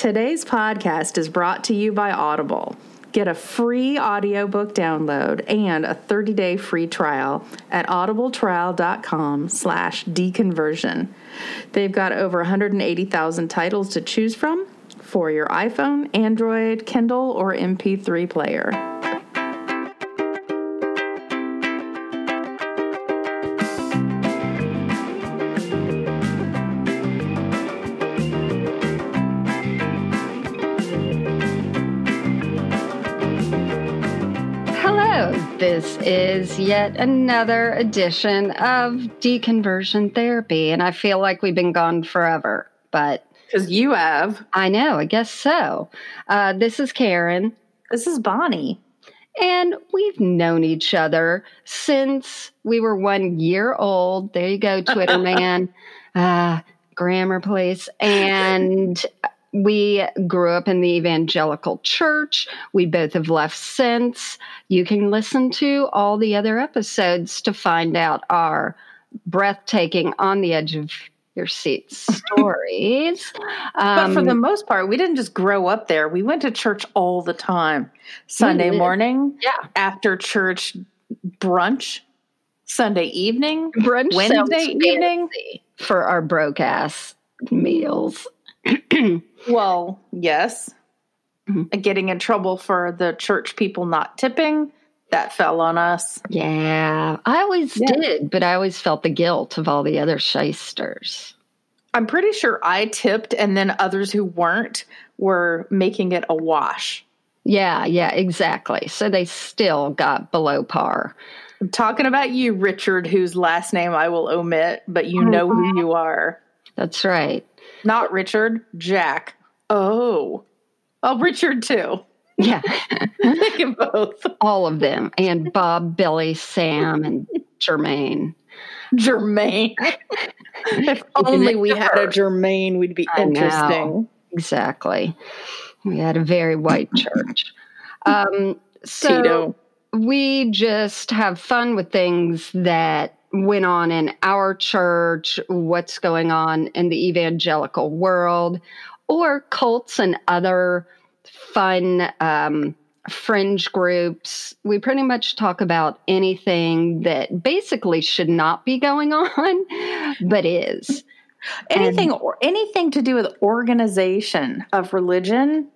Today's podcast is brought to you by Audible. Get a free audiobook download and a 30-day free trial at audibletrial.com slash deconversion. They've got over 180,000 titles to choose from for your iPhone, Android, Kindle, or MP3 player. This is yet another edition of Deconversion Therapy, and I feel like we've been gone forever, but Because you have. I know, I guess so. Uh, this is Karen, This is Bonnie. and we've known each other since we were one year old. There you go, Twitter man, uh, grammar place. And we grew up in the evangelical church. We both have left since. You can listen to all the other episodes to find out our breathtaking, on the edge of your seat stories. But for Um, the most part, we didn't just grow up there. We went to church all the time. Sunday morning, yeah, after church brunch, Sunday evening, brunch Wednesday evening. for our broke ass meals. Well, yes. Mhm. Getting in trouble for the church people not tipping, that fell on us. Yeah, I always Yeah. did, but I always felt the guilt of all the other shysters. I'm pretty sure I tipped, and then others who weren't were making it a wash. Yeah, yeah, exactly. So they still got below par. I'm talking about you, Richard, whose last name I will omit, but you know who you are. That's right. Not Richard, Jack. Oh. Oh, Richard too. Yeah, both. all of them. And Bob, Billy, Sam, and Jermaine. Germaine. if only we had a Germaine, we'd be interesting. Exactly. We had a very white church. Um, so Tito. we just have fun with things that went on in our church, what's going on in the evangelical world, or cults and other fun um, fringe groups. We pretty much talk about anything that basically should not be going on, but is. Anything or anything to do with organization of religion,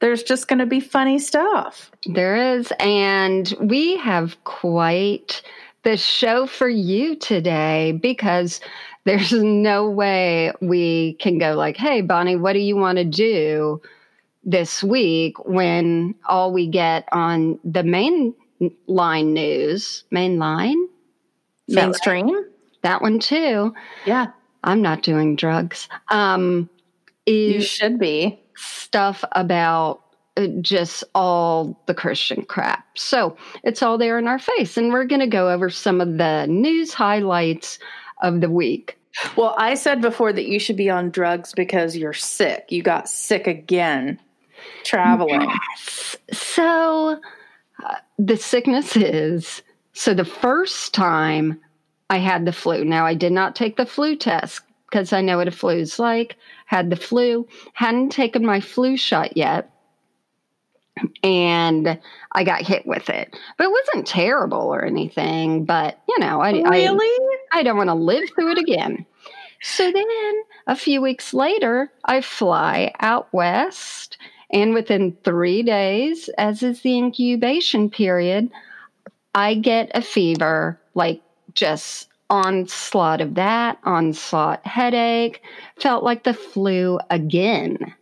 there's just going to be funny stuff. There is. And we have quite the show for you today because there's no way we can go like, hey, Bonnie, what do you want to do this week when all we get on the main line news, main line? Mainstream? That one too. Yeah, I'm not doing drugs. Um, you should be. stuff about just all the Christian crap. So it's all there in our face. And we're going to go over some of the news highlights of the week. Well, I said before that you should be on drugs because you're sick. You got sick again traveling. So uh, the sickness is so the first time I had the flu. Now, I did not take the flu test because I know what a flu is like. Had the flu, hadn't taken my flu shot yet. And I got hit with it, but it wasn't terrible or anything. But you know, I, I Really? I don't want to live through it again. So then a few weeks later, I fly out west. And within three days, as is the incubation period, I get a fever, like just onslaught of that, onslaught headache, felt like the flu again.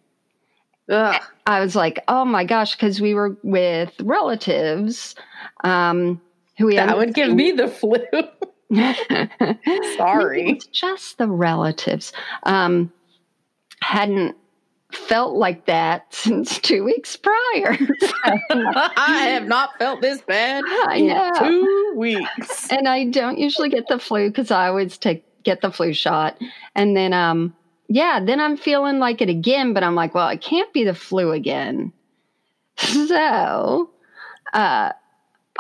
Ugh. I was like, oh my gosh, because we were with relatives um, who we That would give me the flu. Sorry. It's just the relatives. Um, hadn't felt like that since two weeks prior. I have not felt this bad in two weeks. and I don't usually get the flu because I always take get the flu shot. And then um yeah, then I'm feeling like it again, but I'm like, well, it can't be the flu again. So uh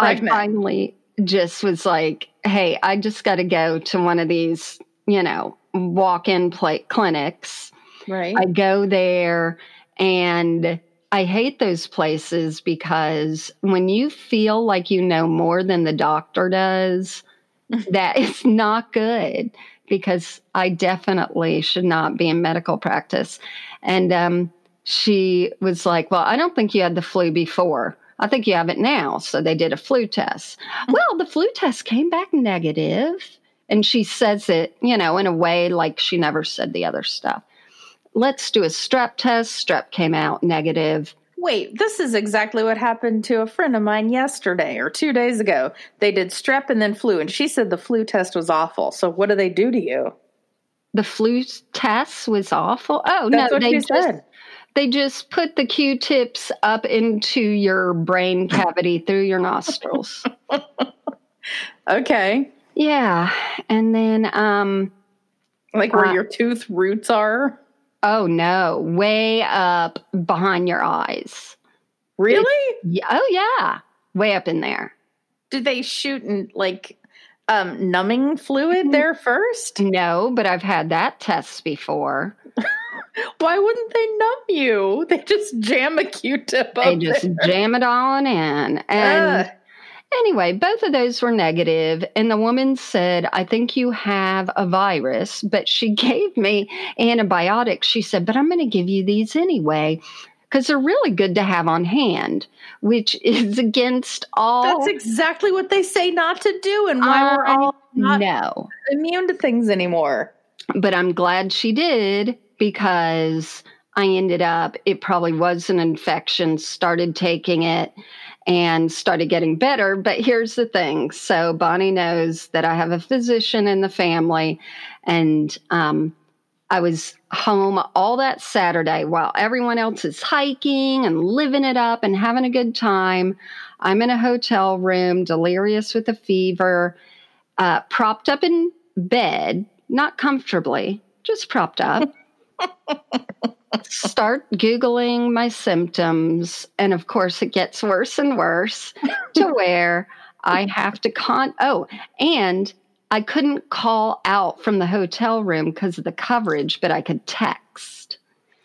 I finally just was like, hey, I just got to go to one of these, you know, walk in play clinics. Right. I go there And I hate those places because when you feel like you know more than the doctor does, that is not good because I definitely should not be in medical practice. And um, she was like, Well, I don't think you had the flu before. I think you have it now. So they did a flu test. Well, the flu test came back negative, And she says it, you know, in a way like she never said the other stuff. Let's do a strep test. Strep came out negative. Wait, this is exactly what happened to a friend of mine yesterday or two days ago. They did strep and then flu, and she said the flu test was awful. So, what do they do to you? The flu test was awful. Oh, That's no, they just, said. they just put the Q tips up into your brain cavity through your nostrils. Okay. yeah. And then, um, Like where Uh, your tooth roots are? Oh no, way up behind your eyes. Really? Yeah, oh, yeah. Way up in there. Did they shoot in like um, numbing fluid Mhm. there first? No, but I've had that test before. Why wouldn't they numb you? They just jam a Q-tip up They just there. jam it on in. And Ugh. Anyway, both of those were negative, And the woman said, I think you have a virus, but she gave me antibiotics. She said, but I'm going to give you these anyway because they're really good to have on hand, which is against all. That's exactly what they say not to do, and why we're all not know. immune to things anymore. but I'm glad she did because I ended up, it probably was an infection, started taking it and started getting better. But here's the thing so Bonnie knows that I have a physician in the family, and um, I was home all that Saturday while everyone else is hiking and living it up and having a good time. I'm in a hotel room, delirious with a fever, uh, propped up in bed, not comfortably, just propped up. Start Googling my symptoms. And of course, it gets worse and worse to where I have to con. Oh, and I couldn't call out from the hotel room because of the coverage, but I could text.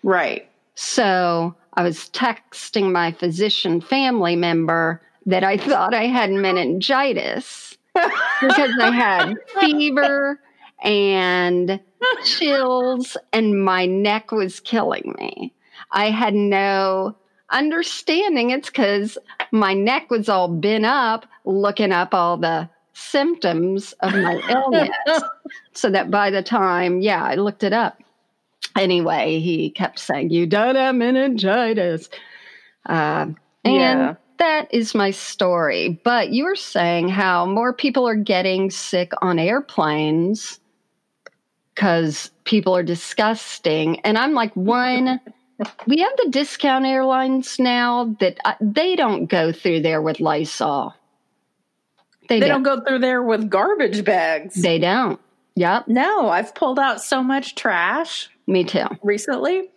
Right. So I was texting my physician family member that I thought I had meningitis because I had fever and chills and my neck was killing me. I had no understanding. It's because my neck was all bent up, looking up all the symptoms of my illness. so that by the time, yeah, I looked it up. Anyway, he kept saying, You don't have meningitis. Uh, and Yeah. that is my story. But you were saying how more people are getting sick on airplanes because people are disgusting. And I'm like, one, we have the discount airlines now that uh, they don't go through there with Lysol. They, They don't. don't go through there with garbage bags. They don't. Yep. no, I've pulled out so much trash Me too. recently.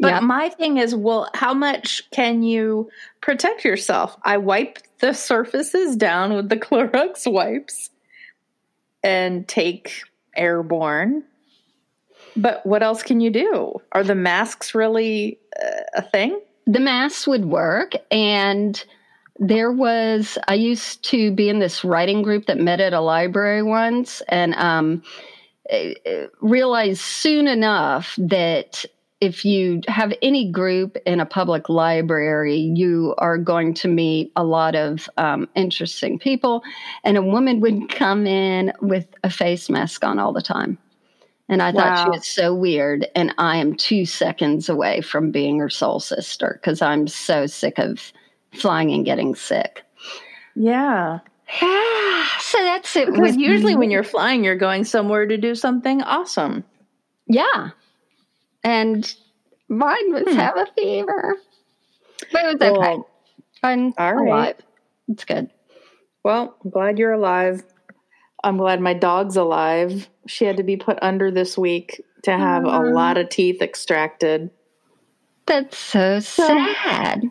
But Yep. my thing is, well, how much can you protect yourself? I wipe the surfaces down with the Clorox wipes and take airborne. But what else can you do? Are the masks really uh, a thing? the masks would work and there was i used to be in this writing group that met at a library once and um, eh, eh, realized soon enough that if you have any group in a public library you are going to meet a lot of um, interesting people and a woman would come in with a face mask on all the time and I thought she was so weird. And I am two seconds away from being her soul sister because I'm so sick of flying and getting sick. Yeah. so that's it. Because usually me. when you're flying, you're going somewhere to do something awesome. Yeah. And mine was Hmm. have a fever. But it was okay. Well, I'm all right. alive. It's good. Well, I'm glad you're alive. I'm glad my dog's alive. She had to be put under this week to have a lot of teeth extracted. That's so sad.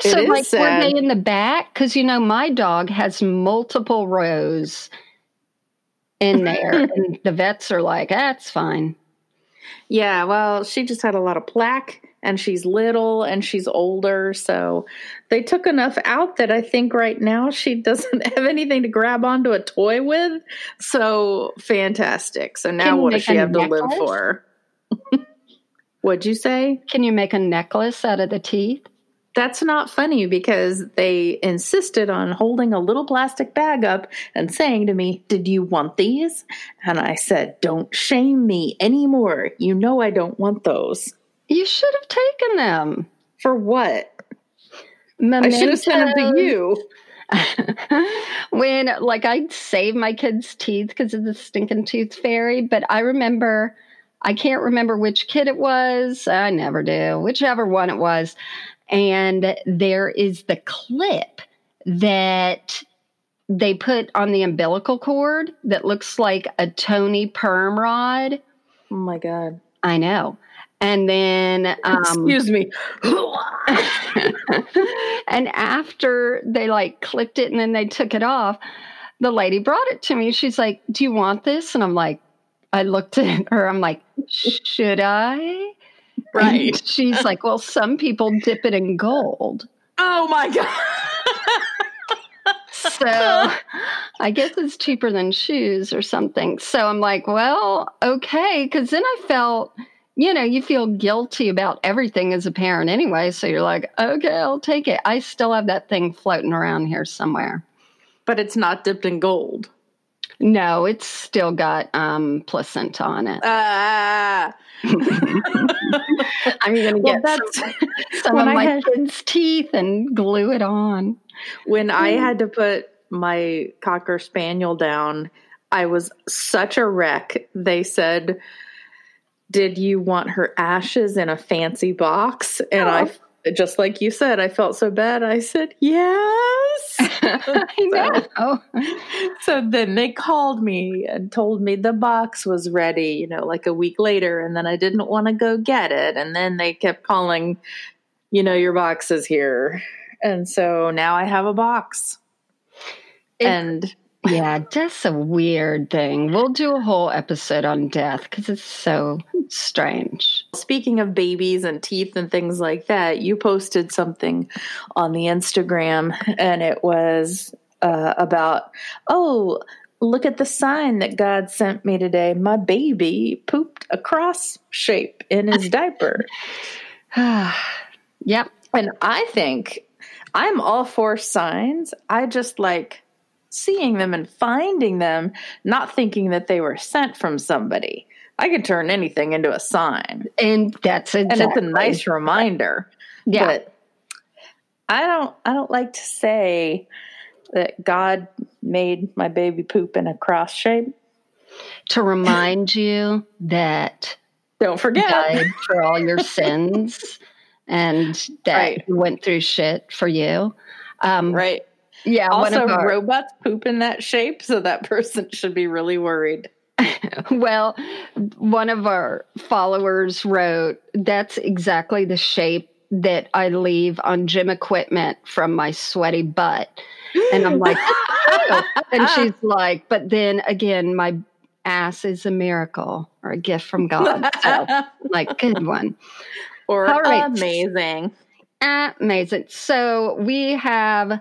So, like, sad. were they in the back? Because you know, my dog has multiple rows in there, and the vets are like, "That's fine." Yeah, well, she just had a lot of plaque and she's little and she's older. So they took enough out that I think right now she doesn't have anything to grab onto a toy with. So fantastic. So now what does she have necklace? to live for? What'd you say? Can you make a necklace out of the teeth? That's not funny because they insisted on holding a little plastic bag up and saying to me, Did you want these? And I said, Don't shame me anymore. You know I don't want those. You should have taken them. For what? Mementos. I should have sent them to you. when like I'd save my kids' teeth because of the stinking tooth fairy, but I remember I can't remember which kid it was. I never do. Whichever one it was. And there is the clip that they put on the umbilical cord that looks like a Tony perm rod. Oh my God. I know. And then, um, excuse me. and after they like clipped it and then they took it off, the lady brought it to me. She's like, Do you want this? And I'm like, I looked at her, I'm like, Should I? Right. And she's like, Well, some people dip it in gold. Oh my God. so I guess it's cheaper than shoes or something. So I'm like, Well, okay. Cause then I felt, you know, you feel guilty about everything as a parent anyway. So you're like, okay, I'll take it. I still have that thing floating around here somewhere. But it's not dipped in gold. No, it's still got um, placenta on it. Ah. I'm going to get well, some, some of my had, kids' teeth and glue it on. When I had to put my cocker spaniel down, I was such a wreck. They said, "Did you want her ashes in a fancy box?" And oh. I just like you said, I felt so bad. I said, Yes. I know. Oh. so then they called me and told me the box was ready, you know, like a week later. And then I didn't want to go get it. And then they kept calling, you know, your box is here. And so now I have a box. It, and yeah, death's a weird thing. We'll do a whole episode on death because it's so strange. Speaking of babies and teeth and things like that, you posted something on the Instagram and it was uh, about, oh, look at the sign that God sent me today. My baby pooped a cross shape in his diaper. yep. And I think I'm all for signs. I just like seeing them and finding them, not thinking that they were sent from somebody. I could turn anything into a sign. And that's exactly. And it's a nice reminder. Yeah. But I don't I don't like to say that God made my baby poop in a cross shape. To remind you that don't forget died for all your sins and that right. went through shit for you. Um, right. Yeah. Also, our, robots poop in that shape, so that person should be really worried. well, one of our followers wrote, "That's exactly the shape that I leave on gym equipment from my sweaty butt." And I'm like, oh. and she's like, but then again, my ass is a miracle or a gift from God. So, like, good one. Or right. amazing. Amazing. So we have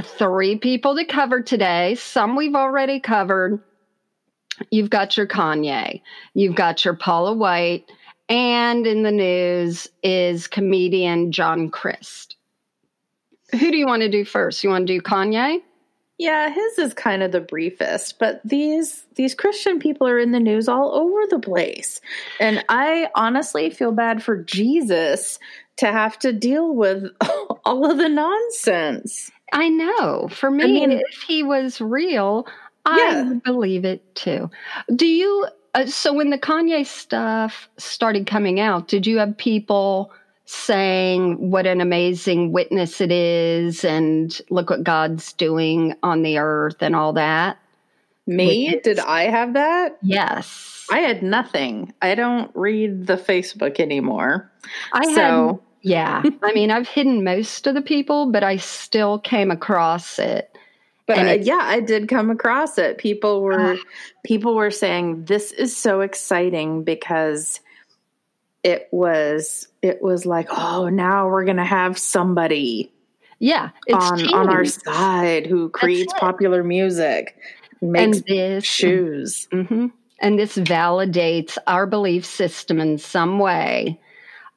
three people to cover today. Some we've already covered. You've got your Kanye, you've got your Paula White, and in the news is comedian John Crist. Who do you want to do first? You want to do Kanye? Yeah, his is kind of the briefest, but these these Christian people are in the news all over the place. And I honestly feel bad for Jesus to have to deal with all of the nonsense. I know. For me, I mean, if he was real, yeah. I believe it too. Do you? Uh, so when the Kanye stuff started coming out, did you have people saying what an amazing witness it is, and look what God's doing on the earth, and all that? Me? Did I have that? Yes. I had nothing. I don't read the Facebook anymore. I so. Had, yeah. I mean, I've hidden most of the people, but I still came across it. But uh, yeah, I did come across it. People were uh, people were saying this is so exciting because it was it was like, oh, now we're gonna have somebody Yeah, it's on on our side who creates popular music, makes and this shoes. hmm And this validates our belief system in some way.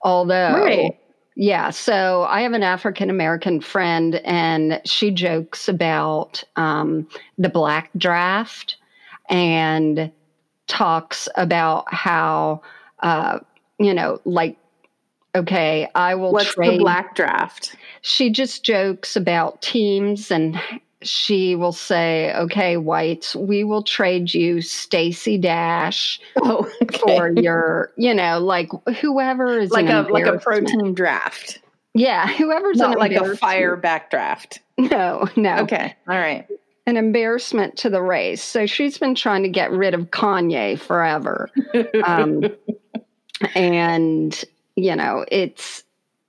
Although, Right. Yeah, so I have an African American friend, and she jokes about um, the black draft and talks about how, uh, you know, like, okay, I will What's trade the black draft? she just jokes about teams and she will say, okay, whites, we will trade you Stacey Dash Oh, for your, you know, like whoever is like a like a pro embarrassment. team draft, Yeah, whoever's not like a fire back draft. No, no. Okay, all right. An embarrassment to the race. So she's been trying to get rid of Kanye forever. um, and you know it's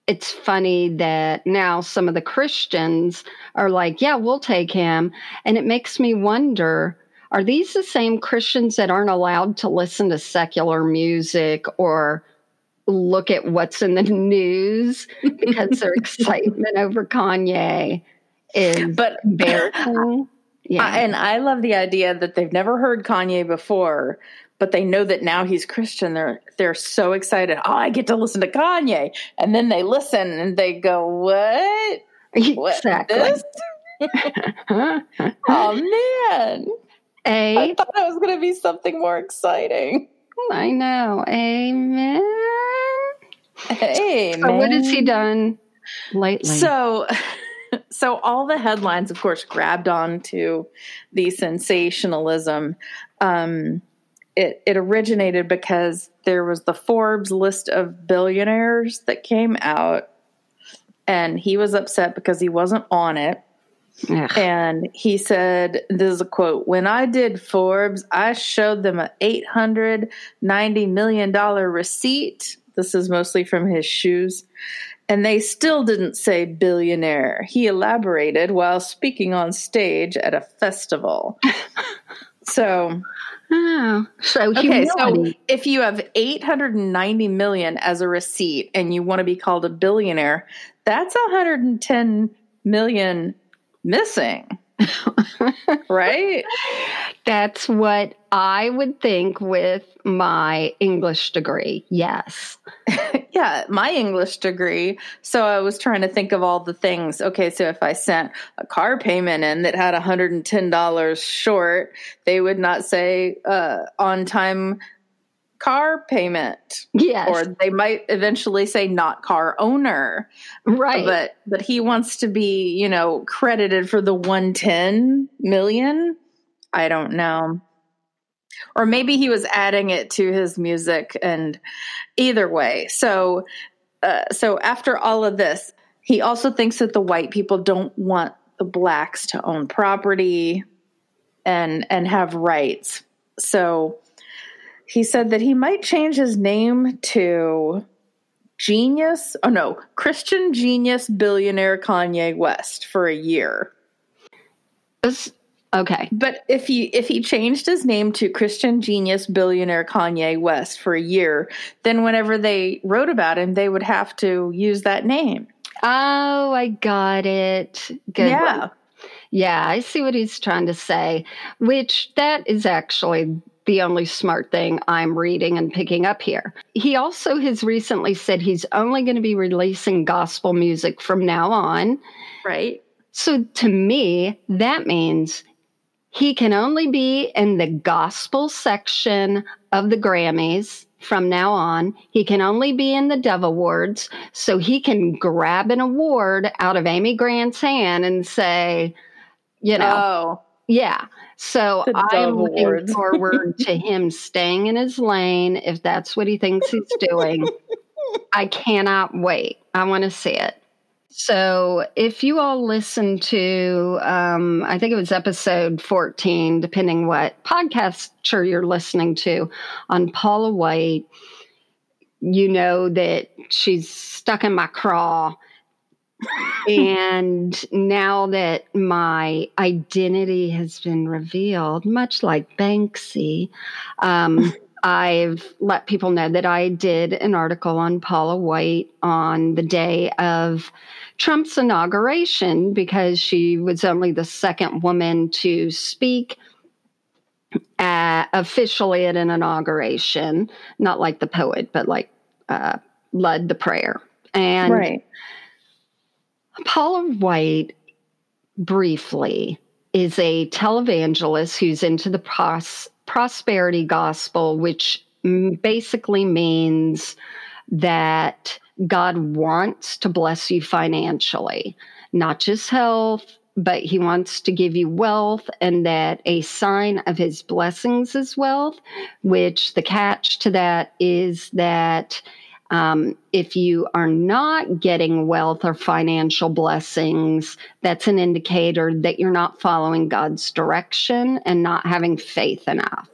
it's funny that now some of the christians are like yeah we'll take him. And it makes me wonder are these the same christians that aren't allowed to listen to secular music or look at what's in the news because their excitement over kanye is but embarrassing yeah. and I love the idea that they've never heard Kanye before, but they know that now he's Christian. They're they're so excited. Oh, I get to listen to Kanye, and then they listen and they go, "What? What? exactly This? Oh man! I a thought it was going to be something more exciting." I know. Amen. Amen. So what has he done lately? So, so all the headlines, of course, grabbed onto the sensationalism. Um, it it originated because there was the Forbes list of billionaires that came out, and he was upset because he wasn't on it. Ugh. And he said, "This is a quote: When I did Forbes, I showed them a eight hundred ninety million dollar receipt. This is mostly from his shoes." And they still didn't say billionaire. He elaborated while speaking on stage at a festival. so, Oh, so okay, so if you have 890 million as a receipt and you want to be called a billionaire, that's 110 million missing. right? that's what I would think with my English degree. Yes. Yeah, my English degree. So I was trying to think of all the things. Okay, so if I sent a car payment in that had $110 short, they would not say uh, on time car payment. Yes. Or they might eventually say not car owner. right. But but he wants to be, you know, credited for the 110 million. I don't know. Or maybe he was adding it to his music and either way. So uh, so after all of this, he also thinks that the white people don't want the blacks to own property and and have rights. So he said that he might change his name to Genius. Oh no, Christian Genius billionaire Kanye West for a year. Okay. But if he if he changed his name to Christian Genius billionaire Kanye West for a year, then whenever they wrote about him, they would have to use that name. Oh, I got it. Good. yeah. one. Yeah, I see what he's trying to say, which that is actually the only smart thing I'm reading and picking up here. He also has recently said he's only going to be releasing gospel music from now on. Right. So to me, that means he can only be in the gospel section of the Grammys from now on. He can only be in the Dove Awards. So he can grab an award out of Amy Grant's hand and say, you know, Oh. yeah. So I'm looking Awards. forward to him staying in his lane if that's what he thinks he's doing. I cannot wait. I want to see it. So, if you all listen to, um, I think it was episode 14, depending what podcast you're listening to, on Paula White, you know that she's stuck in my craw. and now that my identity has been revealed, much like Banksy, um, I've let people know that I did an article on Paula White on the day of Trump's inauguration because she was only the second woman to speak at, officially at an inauguration, not like the poet, but like uh, led the prayer. And right. Paula White, briefly, is a televangelist who's into the pros- prosperity gospel, which basically means that God wants to bless you financially, not just health, but he wants to give you wealth, and that a sign of his blessings is wealth, which the catch to that is that um, if you are not getting wealth or financial blessings, that's an indicator that you're not following God's direction and not having faith enough.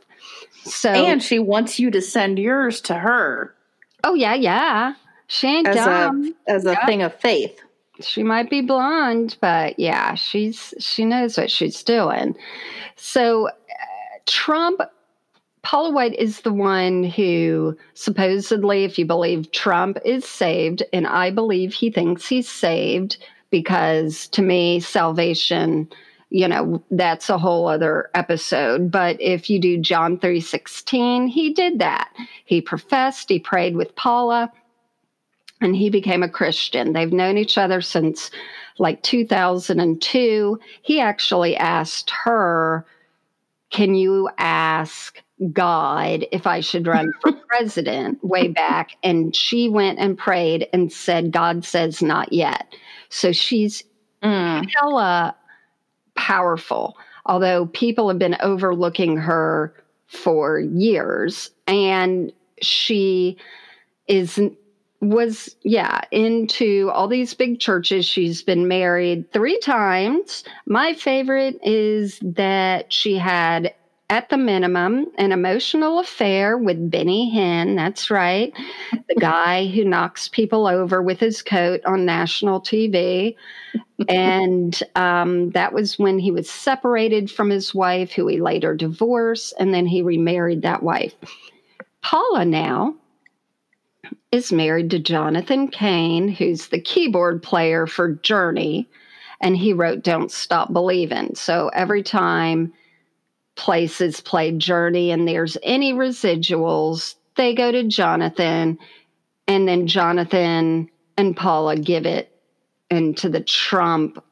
So, and she wants you to send yours to her. Oh yeah, yeah. She ain't as dumb. A, as a yep. thing of faith. She might be blonde, but yeah, she's she knows what she's doing. So, uh, Trump Paula White is the one who supposedly, if you believe Trump is saved, and I believe he thinks he's saved because to me, salvation, you know, that's a whole other episode. But if you do John 3:16, he did that. He professed, he prayed with Paula, and he became a Christian. They've known each other since like 2002. He actually asked her, Can you ask God if I should run for president way back. And she went and prayed and said, God says not yet. So she's mm. hella powerful, although people have been overlooking her for years. And she is was yeah into all these big churches she's been married 3 times my favorite is that she had at the minimum, an emotional affair with Benny Hinn. That's right. The guy who knocks people over with his coat on national TV. and um, that was when he was separated from his wife, who he later divorced, and then he remarried that wife. Paula now is married to Jonathan Cain, who's the keyboard player for Journey, and he wrote Don't Stop Believing. So every time places play Journey and there's any residuals, they go to Jonathan, and then Jonathan and Paula give it into the Trump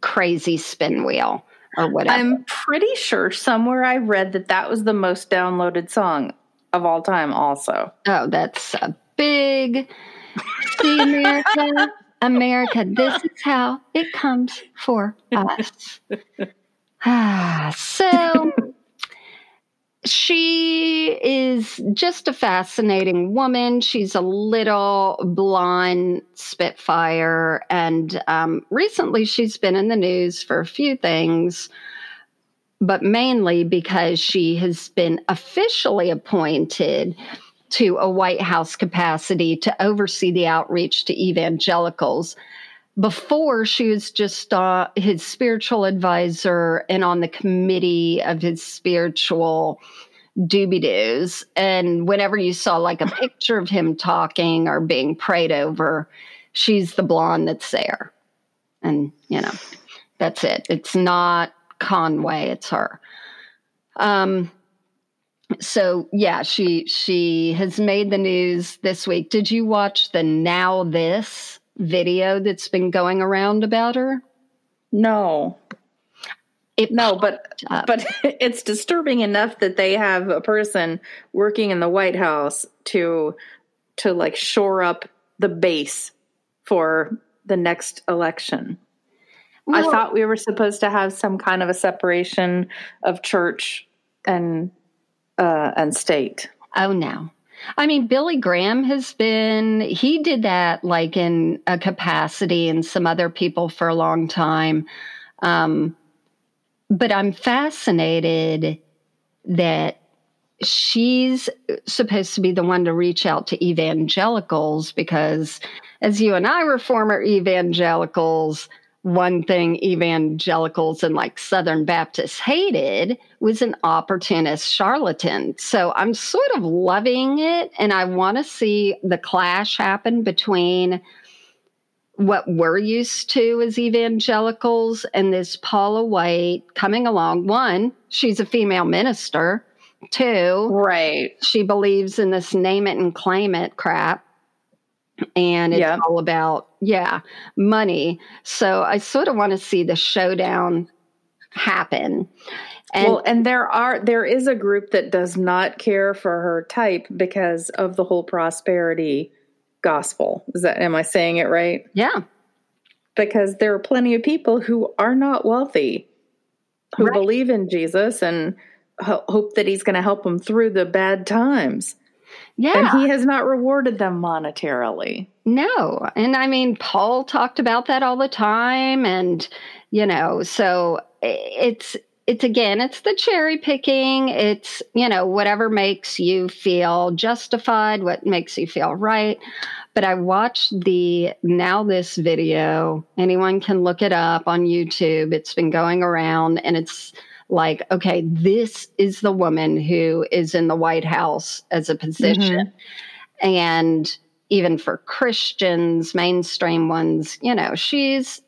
crazy spin wheel or whatever. I'm pretty sure somewhere I read that that was the most downloaded song of all time, also. Oh, that's a big. See, America, America, this is how it comes for us. Ah, so she is just a fascinating woman. She's a little blonde spitfire. And um, recently she's been in the news for a few things, but mainly because she has been officially appointed to a White House capacity to oversee the outreach to evangelicals before she was just uh, his spiritual advisor and on the committee of his spiritual doobie doos. And whenever you saw like a picture of him talking or being prayed over, she's the blonde that's there. And, you know, that's it. It's not Conway, it's her. Um, so yeah, she she has made the news this week. Did you watch the NowThis video that's been going around about her? No. It no, but up. but it's disturbing enough that they have a person working in the White House to to like shore up the base for the next election. Well, I thought we were supposed to have some kind of a separation of church and uh, and state. Oh no. I mean, Billy Graham has been, he did that like in a capacity and some other people for a long time. Um, but I'm fascinated that she's supposed to be the one to reach out to evangelicals because, as you and I were former evangelicals, one thing evangelicals and like Southern Baptists hated was an opportunist charlatan. So I'm sort of loving it. And I want to see the clash happen between what we're used to as evangelicals and this Paula White coming along. One, she's a female minister. Two, Right. she believes in this name it and claim it crap. And it's Yep. all about, yeah, money. So I sort of want to see the showdown happen. And well, and there are there is a group that does not care for her type because of the whole prosperity gospel. Is that am I saying it right? yeah, Because there are plenty of people who are not wealthy who Right. believe in Jesus and ho- hope that he's going to help them through the bad times. Yeah. And he has not rewarded them monetarily. No. And I mean, Paul talked about that all the time. And, you know, so it's, it's again, it's the cherry picking. It's, you know, whatever makes you feel justified, what makes you feel right. But I watched the NowThis video. Anyone can look it up on YouTube. It's been going around and it's like, okay, this is the woman who is in the White House as a position. Mm-hmm. And even for Christians, mainstream ones, you know, she's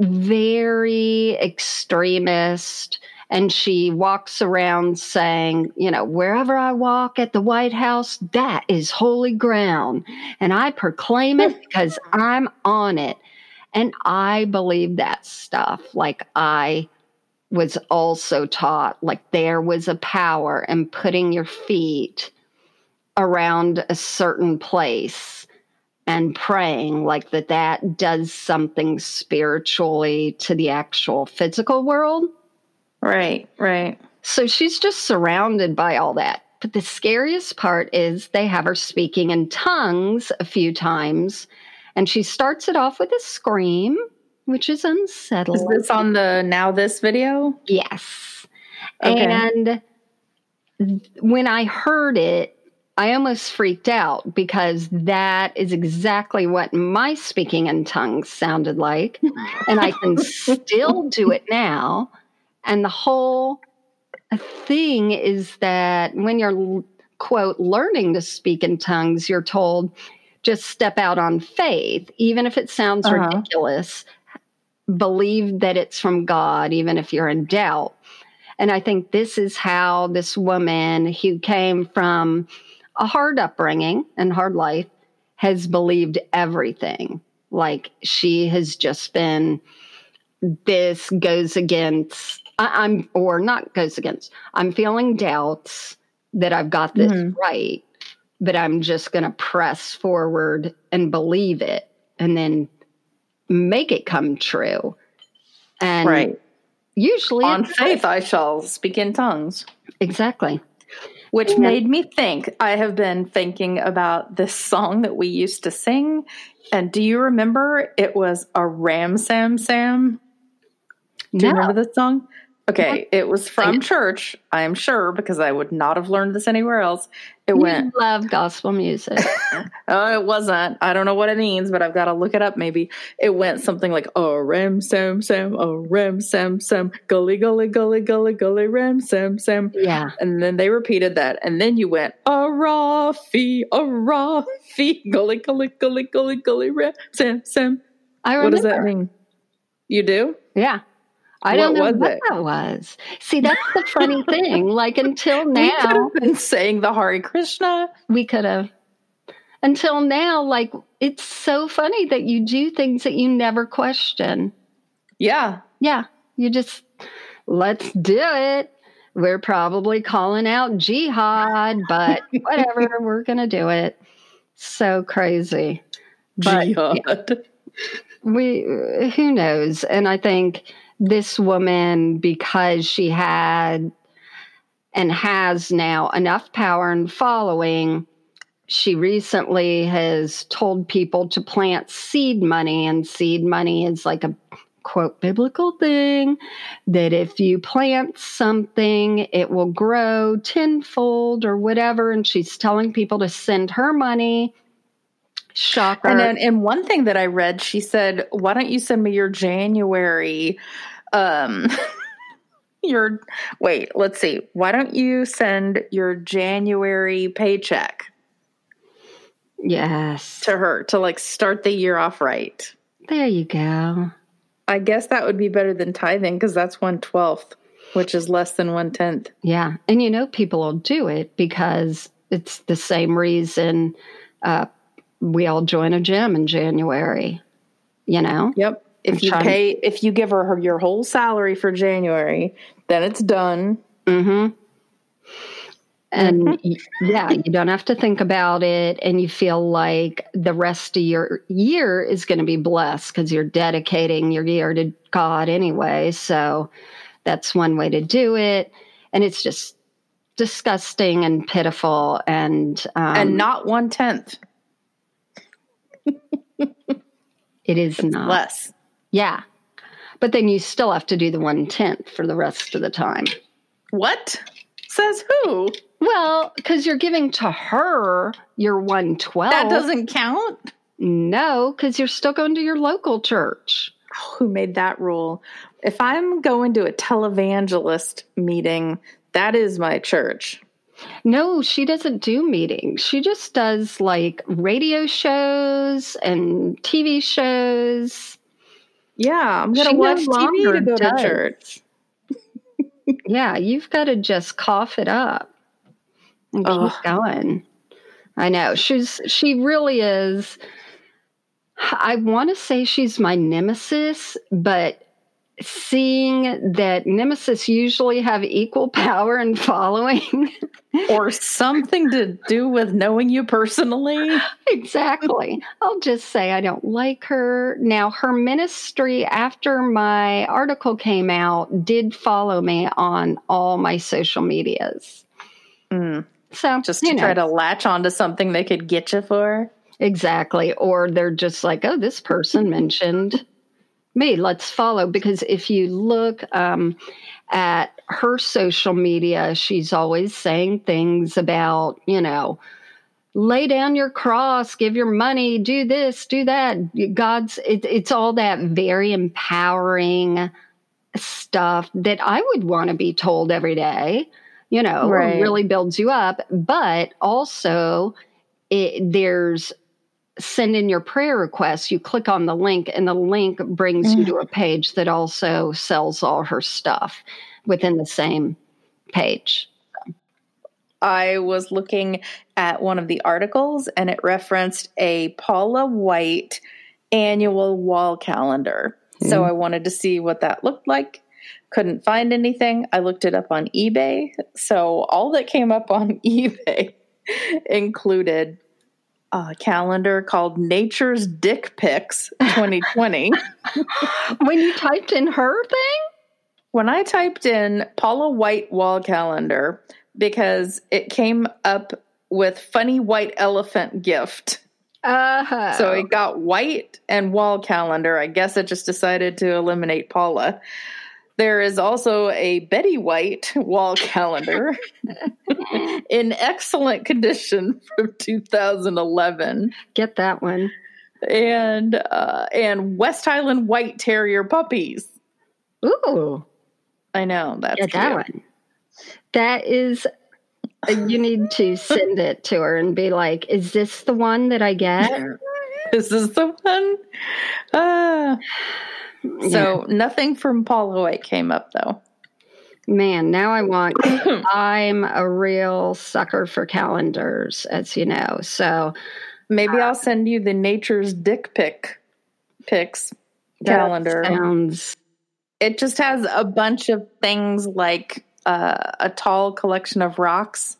very extremist and she walks around saying, you know, wherever I walk at the White House, that is holy ground. And I proclaim it because I'm on it. And I believe that stuff. Like I was also taught, like there was a power in putting your feet around a certain place and praying like that that does something spiritually to the actual physical world. Right, right. so she's just surrounded by all that. But the scariest part is they have her speaking in tongues a few times and she starts it off with a scream which is unsettling Is this on the now this video? Yes. Okay. And when I heard it, I almost freaked out because that is exactly what my speaking in tongues sounded like. and I can still do it now. And the whole thing is that when you're, quote, learning to speak in tongues, you're told just step out on faith, even if it sounds Uh-huh. ridiculous. Believe that it's from God, even if you're in doubt. And I think this is how this woman who came from a hard upbringing and hard life has believed everything. Like she has just been, this goes against, I, I'm, or not goes against, I'm feeling doubts that I've got this Mhm. right, but I'm just going to press forward and believe it and then make it come true. And right. usually On faith I shall speak in tongues. Exactly. Which Yeah. made me think. I have been thinking about this song that we used to sing. And do you remember it was a Ram Sam Sam? Do you remember this song? Okay, it was from church, I am sure, because I would not have learned this anywhere else. It You went, love gospel music. oh, it wasn't. I don't know what it means, but I've got to look it up maybe. It went something like, oh, Ram Sam Sam, oh, Ram Sam Sam, gully, gully, gully, gully, gully, Ram Sam Sam. yeah. And then they repeated that. And then you went, a Rafi, a Rafi, gully, gully, gully, gully, gully, Ram Sam Sam. I remember. What does that mean? You do? Yeah. I don't know what it? that was. See, that's the funny thing. Like until We could now, have been saying the Hare Krishna. we could have. Until now, like it's so funny that you do things that you never question. Yeah. Yeah, you just let's do it. We're probably calling out jihad, but whatever, we're gonna do it. So crazy. But yeah. Jihad. we who knows and i think this woman because she had and has now enough power and following she recently has told people to plant seed money and seed money is like a quote biblical thing that if you plant something it will grow tenfold or whatever and she's telling people to send her money Shocker. And then, and one thing that I read, she said, "Why don't you send me your January, um, your wait, let's see. Why don't you send your January paycheck yes. to her to like start the year off right?" There you go. I guess that would be better than tithing because that's one twelfth, which is less than one tenth. Yeah. And you know, people will do it because it's the same reason uh, we all join a gym in January, you know? Yep. If I'm you trying- pay, if you give her, her your whole salary for January, then it's done. Mm-hmm. And y- yeah, you don't have to think about it, and you feel like the rest of your year is going to be blessed because you're dedicating your year to God anyway. So that's one way to do it, and it's just disgusting and pitiful, and um, and not one tenth it is not. less. Yeah, but then you still have to do the one tenth for the rest of the time. What says who? Well, because you're giving to her your one twelve. That doesn't count. No, because you're still going to your local church. Who made that rule? If I'm going to a televangelist meeting, that is my church. No, she doesn't do meetings. She just does like radio shows and TV shows. Yeah, I'm gonna She watch TV longer to go does. to church. Yeah, you've got to just cough it up and keep Ugh. going. I know. She's she really is I want to say she's my nemesis, but seeing that nemesis usually have equal power and following Or something to do with knowing you personally. exactly. I'll just say I don't like her. Now, her ministry, after my article came out, did follow me on all my social medias. Mm, So, just to try know, to latch onto something they could get you for. exactly. Or they're just like, oh, this person mentioned me. Let's follow. Because if you look um, at her social media, she's always saying things about, you know, lay down your cross, give your money, do this, do that. God's, it, it's all that very empowering stuff that I would want to be told every day, you know, Right. really builds you up. But also, it, there's send in your prayer requests. You click on the link, and the link brings you to mm. a page that also sells all her stuff within the same page. I was looking at one of the articles and it referenced a Paula White annual wall calendar. So mm. I wanted to see what that looked like. Couldn't find anything. I looked it up on eBay. So all that came up on eBay included a calendar called Nature's Dick Pics 2020. when you typed in her thing, when I typed in Paula White wall calendar, because it came up with funny white elephant gift. uh, So it got white and wall calendar. I guess it just decided to eliminate Paula. There is also a Betty White wall calendar in excellent condition from 2011, get that one. and uh, and West Highland White Terrier puppies. Ooh, I know that's get that one. That is. uh, You need to send it to her and be like, "Is this the one that I get?" This is the one. Ah. So nothing from Paula White came up though. Man, now I want. I'm a real sucker for calendars, as you know. So Maybe I'll send you the nature's dick pic pics calendar. sounds It just has a bunch of things like uh, a tall collection of rocks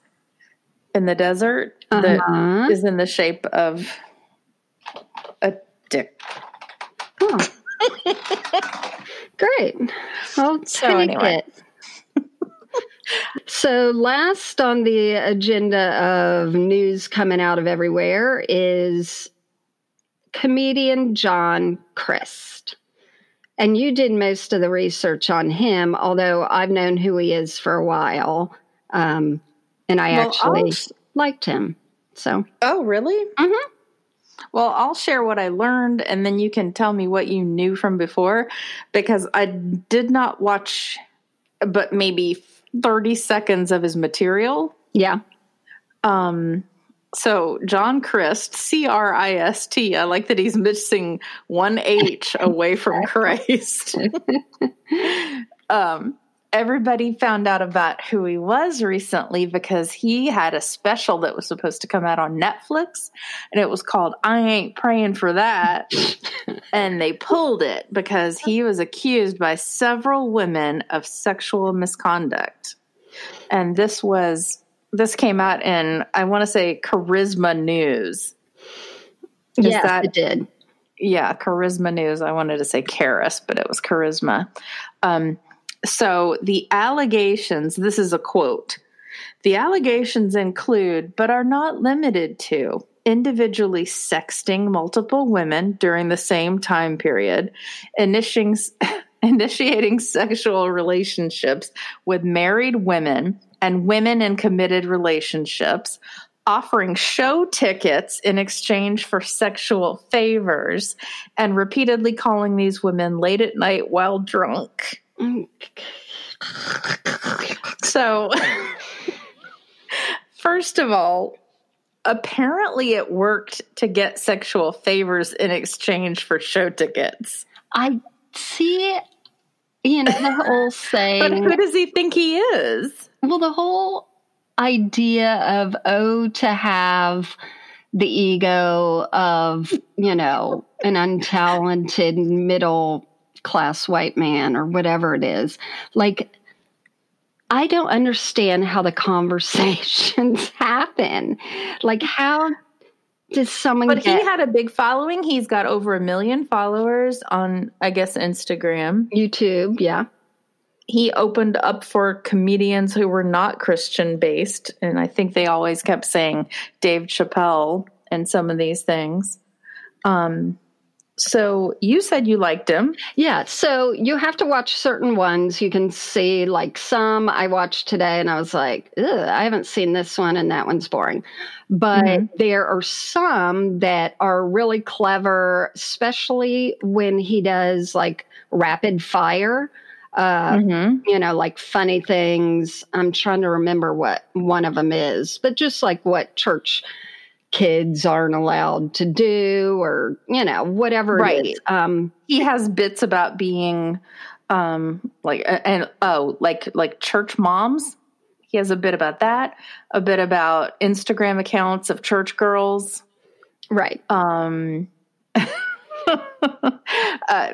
in the desert that uh-huh. is in the shape of a dick. Oh. Great. I'll So take anyway. it. so, last on the agenda of news coming out of everywhere is comedian John Crist. And you did most of the research on him, although I've known who he is for a while. Um, and I Well, actually I'll- liked him. So, Oh, really? Mhm. Well, I'll share what I learned and then you can tell me what you knew from before because I did not watch but maybe 30 seconds of his material. Yeah. Um so John Crist, C R I S T. I like that he's missing one H away from Christ. um everybody found out about who he was recently because he had a special that was supposed to come out on Netflix and it was called I Ain't Praying for That. and they pulled it because he was accused by several women of sexual misconduct. And this was this came out in I want to say Charisma News. Is yes, that, it did. Yeah, Charisma News. I wanted to say Charis, but it was Charisma. Um, so the allegations, this is a quote. The allegations include, but are not limited to, individually sexting multiple women during the same time period, initiating, initiating sexual relationships with married women and women in committed relationships, offering show tickets in exchange for sexual favors, and repeatedly calling these women late at night while drunk. So, first of all, apparently it worked to get sexual favors in exchange for show tickets. I see, you know, the whole saying. but who does he think he is? Well, the whole idea of, oh, to have the ego of, you know, an untalented middle class white man or whatever it is. Like, I don't understand how the conversations happen. Like, how does someone But get, he had a big following. He's got over a million followers on, I guess, Instagram, YouTube. Yeah. He opened up for comedians who were not Christian based. And I think they always kept saying Dave Chappelle and some of these things. Um, so you said you liked him. Yeah. So you have to watch certain ones. You can see like some I watched today and I was like, I haven't seen this one and that one's boring. But mm-hmm. there are some that are really clever, especially when he does like rapid fire. Uh, mm-hmm. you know, like funny things. I'm trying to remember what one of them is, but just like what church kids aren't allowed to do or you know whatever right. Um, he has bits about being um like and oh like like church moms. He has a bit about that a bit about instagram accounts of church girls. Right. Um uh,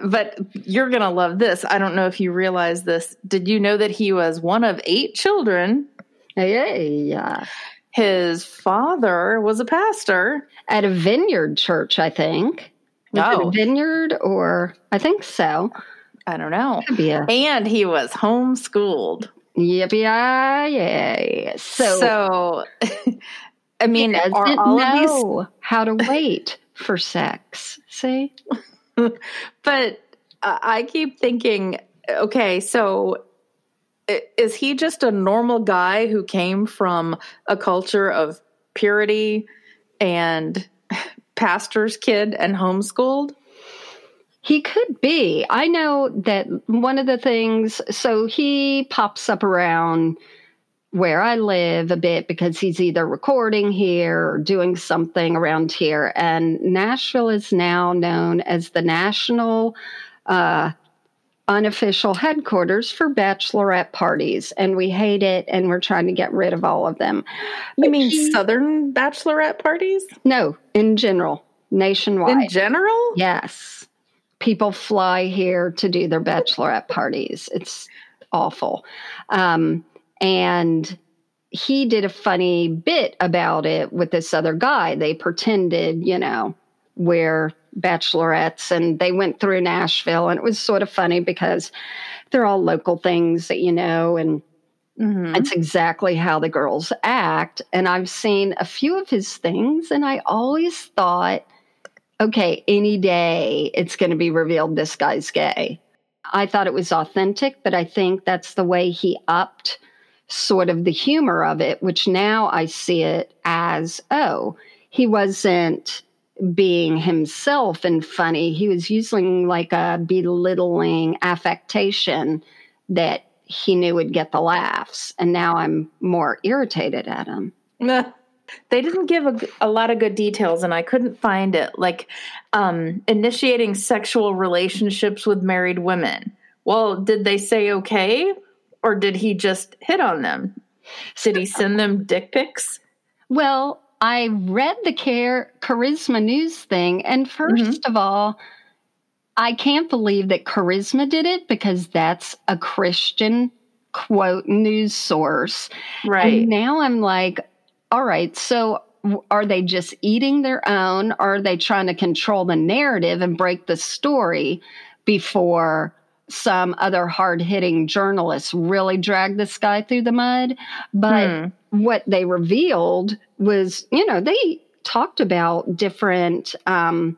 but you're gonna love this. I don't know if you realize this. Did you know that he was one of eight children? Yeah his father was a pastor at a vineyard church, I think. Was oh. vineyard or I think so. I don't know. A, and he was homeschooled. Yippee yay. So, so I mean, are all of these how to wait for sex? See? but uh, I keep thinking, okay, so is he just a normal guy who came from a culture of purity and pastor's kid and homeschooled? He could be. I know that one of the things, so he pops up around where I live a bit because he's either recording here or doing something around here. And Nashville is now known as the National uh, unofficial headquarters for bachelorette parties, and we hate it, and we're trying to get rid of all of them. You but mean he, Southern bachelorette parties? No, in general, nationwide. In general? Yes. People fly here to do their bachelorette parties. It's awful. Um, and he did a funny bit about it with this other guy. They pretended, you know, where bachelorettes and they went through Nashville and it was sort of funny because they're all local things that you know and mm-hmm. it's exactly how the girls act and I've seen a few of his things and I always thought okay any day it's going to be revealed this guy's gay. I thought it was authentic but I think that's the way he upped sort of the humor of it which now I see it as oh he wasn't being himself and funny. He was using like a belittling affectation that he knew would get the laughs. And now I'm more irritated at him. They didn't give a, a, lot of good details, and I couldn't find it. Like um, initiating sexual relationships with married women. Well, did they say okay, or did he just hit on them? Did he send them dick pics? Well, I read the care charisma news thing, and 1st mm-hmm. of all, I can't believe that charisma did it because that's a Christian quote news source. Right. And now I'm like, all right, so are they just eating their own? Or are they trying to control the narrative and break the story before some other hard hitting journalists really drag this guy through the mud? But hmm. What they revealed was, you know, they talked about different, um,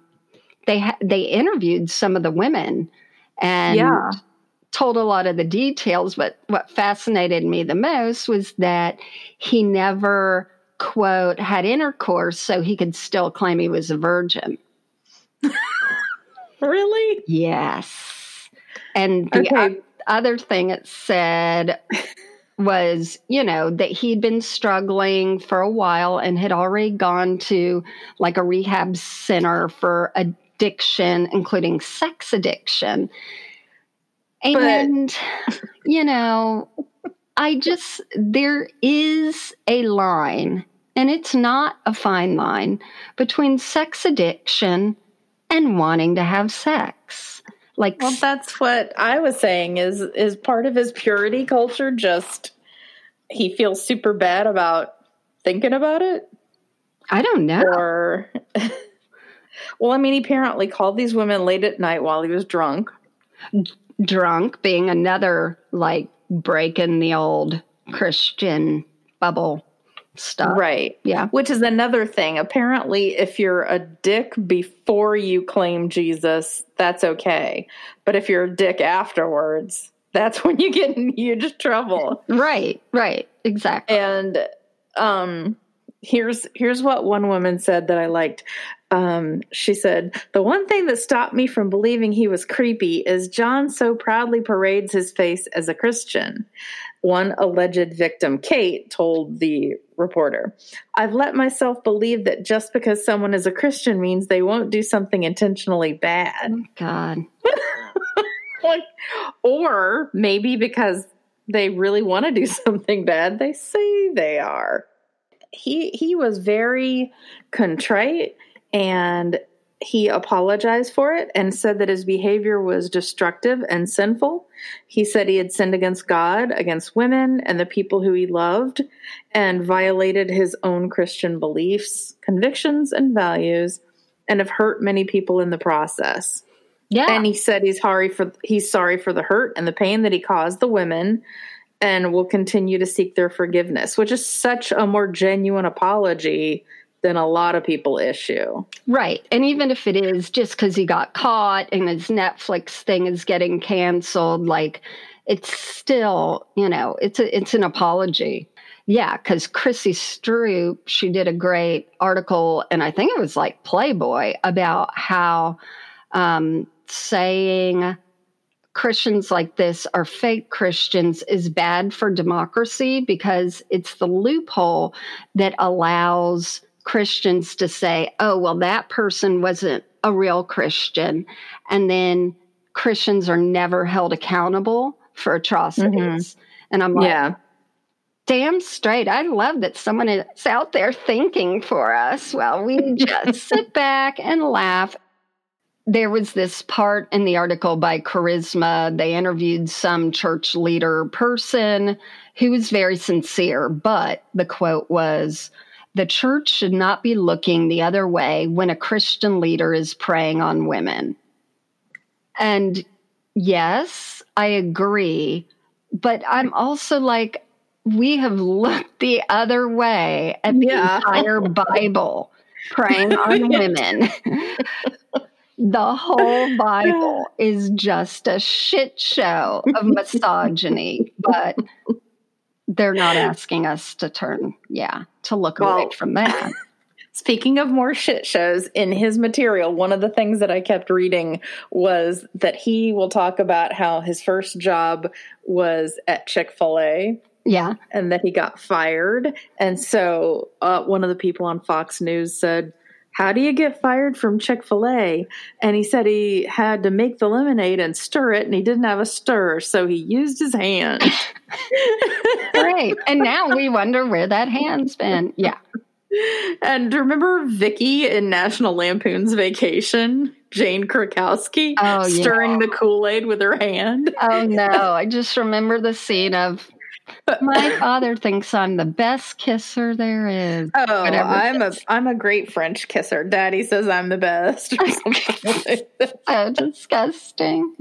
they, ha- they interviewed some of the women and yeah. told a lot of the details. But what fascinated me the most was that he never quote, had intercourse so he could still claim he was a virgin. really? Yes. And the okay. o- other thing it said was, you know, that he'd been struggling for a while and had already gone to like a rehab center for addiction, including sex addiction. And, but, you know, I just, there is a line and it's not a fine line between sex addiction and wanting to have sex. Like Well, that's what I was saying is is part of his purity culture just he feels super bad about thinking about it? I don't know. Or Well, I mean, he apparently called these women late at night while he was drunk. Drunk being another like break in the old Christian bubble stuff. Right. Yeah. Which is another thing. Apparently, if you're a dick before you claim Jesus, that's okay. But if you're a dick afterwards, that's when you get in huge trouble. Right. Right. Exactly. And um here's here's what one woman said that I liked. Um, she said, The one thing that stopped me from believing he was creepy is John so proudly parades his face as a Christian. One alleged victim, Kate, told the reporter, I've let myself believe that just because someone is a Christian means they won't do something intentionally bad. Oh, God. like, or maybe because they really want to do something bad, they say they are. He he was very contrite and he apologized for it and said that his behavior was destructive and sinful. He said he had sinned against God, against women, and the people who he loved, and violated his own Christian beliefs, convictions, and values, and have hurt many people in the process. Yeah. And he said he's sorry for he's sorry for the hurt and the pain that he caused the women and will continue to seek their forgiveness, which is such a more genuine apology than a lot of people issue. Right. And even if it is just because he got caught and his Netflix thing is getting canceled, like it's still, you know, it's a, it's an apology. Yeah, because Chrissy Stroop, she did a great article, and I think it was like Playboy about how um, saying Christians like this are fake Christians is bad for democracy because it's the loophole that allows Christians to say, oh, well, that person wasn't a real Christian. And then Christians are never held accountable for atrocities. Mm-hmm. And I'm like, yeah. damn straight. I love that someone is out there thinking for us. Well, we just sit back and laugh. There was this part in the article by Charisma. They interviewed some church leader person who was very sincere, but the quote was, the church should not be looking the other way when a Christian leader is preying on women. And yes, I agree. But I'm also like, we have looked the other way at the yeah. entire Bible preying on women. the whole Bible is just a shit show of misogyny. But they're not asking us to turn, yeah, to look well, away from that. Speaking of more shit shows in his material, one of the things that I kept reading was that he will talk about how his first job was at Chick fil A. Yeah. And that he got fired. And so uh, one of the people on Fox News said, How do you get fired from Chick fil A? And he said he had to make the lemonade and stir it, and he didn't have a stir. So he used his hand. Great. And now we wonder where that hand's been. Yeah. And remember Vicky in National Lampoon's Vacation? Jane Krakowski Oh, yeah. stirring the Kool Aid with her hand. Oh no, I just remember the scene of my father thinks I'm the best kisser there is. Oh, I'm a. I'm a great French kisser. Daddy says I'm the best. Or something like that. So disgusting.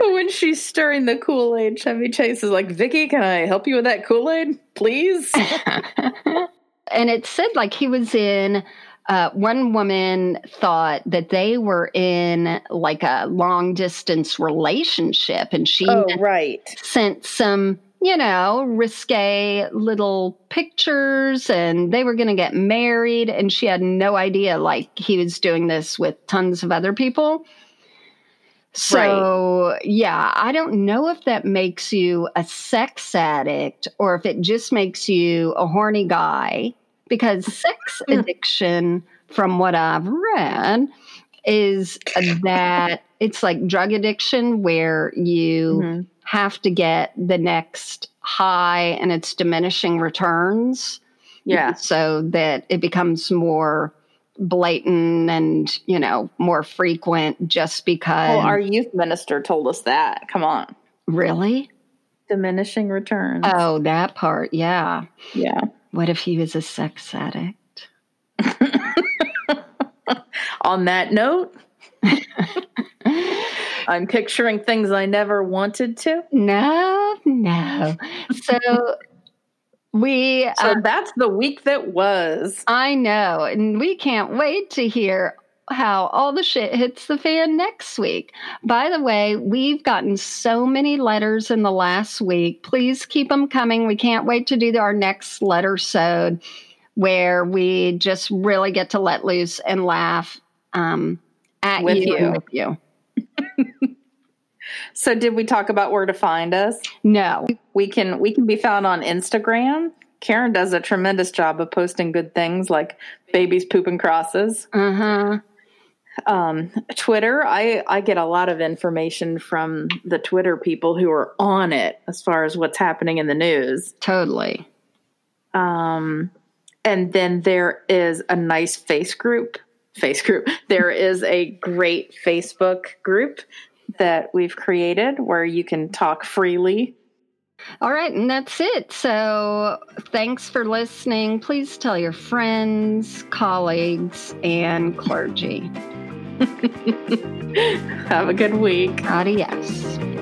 When she's stirring the Kool Aid, Chevy Chase is like, "Vicky, can I help you with that Kool Aid, please?" and it said like he was in uh, one woman thought that they were in like a long distance relationship and she oh, right. sent some you know risque little pictures and they were going to get married and she had no idea like he was doing this with tons of other people. So yeah i don't know if that makes you a sex addict or if it just makes you a horny guy because sex addiction from what i've read is that it's like drug addiction where you Mhm. Have to get the next high and it's diminishing returns Yeah. so that it becomes more blatant and you know more frequent just because Well, our youth minister told us that. Come on. really Diminishing returns. oh that part yeah yeah. what if he was a sex addict On that note, I'm picturing things I never wanted to. no no so we So uh, that's the week that was. i know and we can't wait to hear how all the shit hits the fan next week. By the way, we've gotten so many letters in the last week. Please keep them coming. We can't wait to do our next letter sode where we just really get to let loose and laugh um, at With you, and you. with you. So did we talk about where to find us? No, We can we can be found on Instagram. Karen does a tremendous job of posting good things like babies pooping crosses. uh huh. Um, Twitter, I I get a lot of information from the Twitter people who are on it as far as what's happening in the news. Totally. Um, and then there is a nice face group. Face group. There is a great Facebook group that we've created where you can talk freely. All right, and that's it. So thanks for listening. Please tell your friends, colleagues, and clergy. Have a good week. Adios.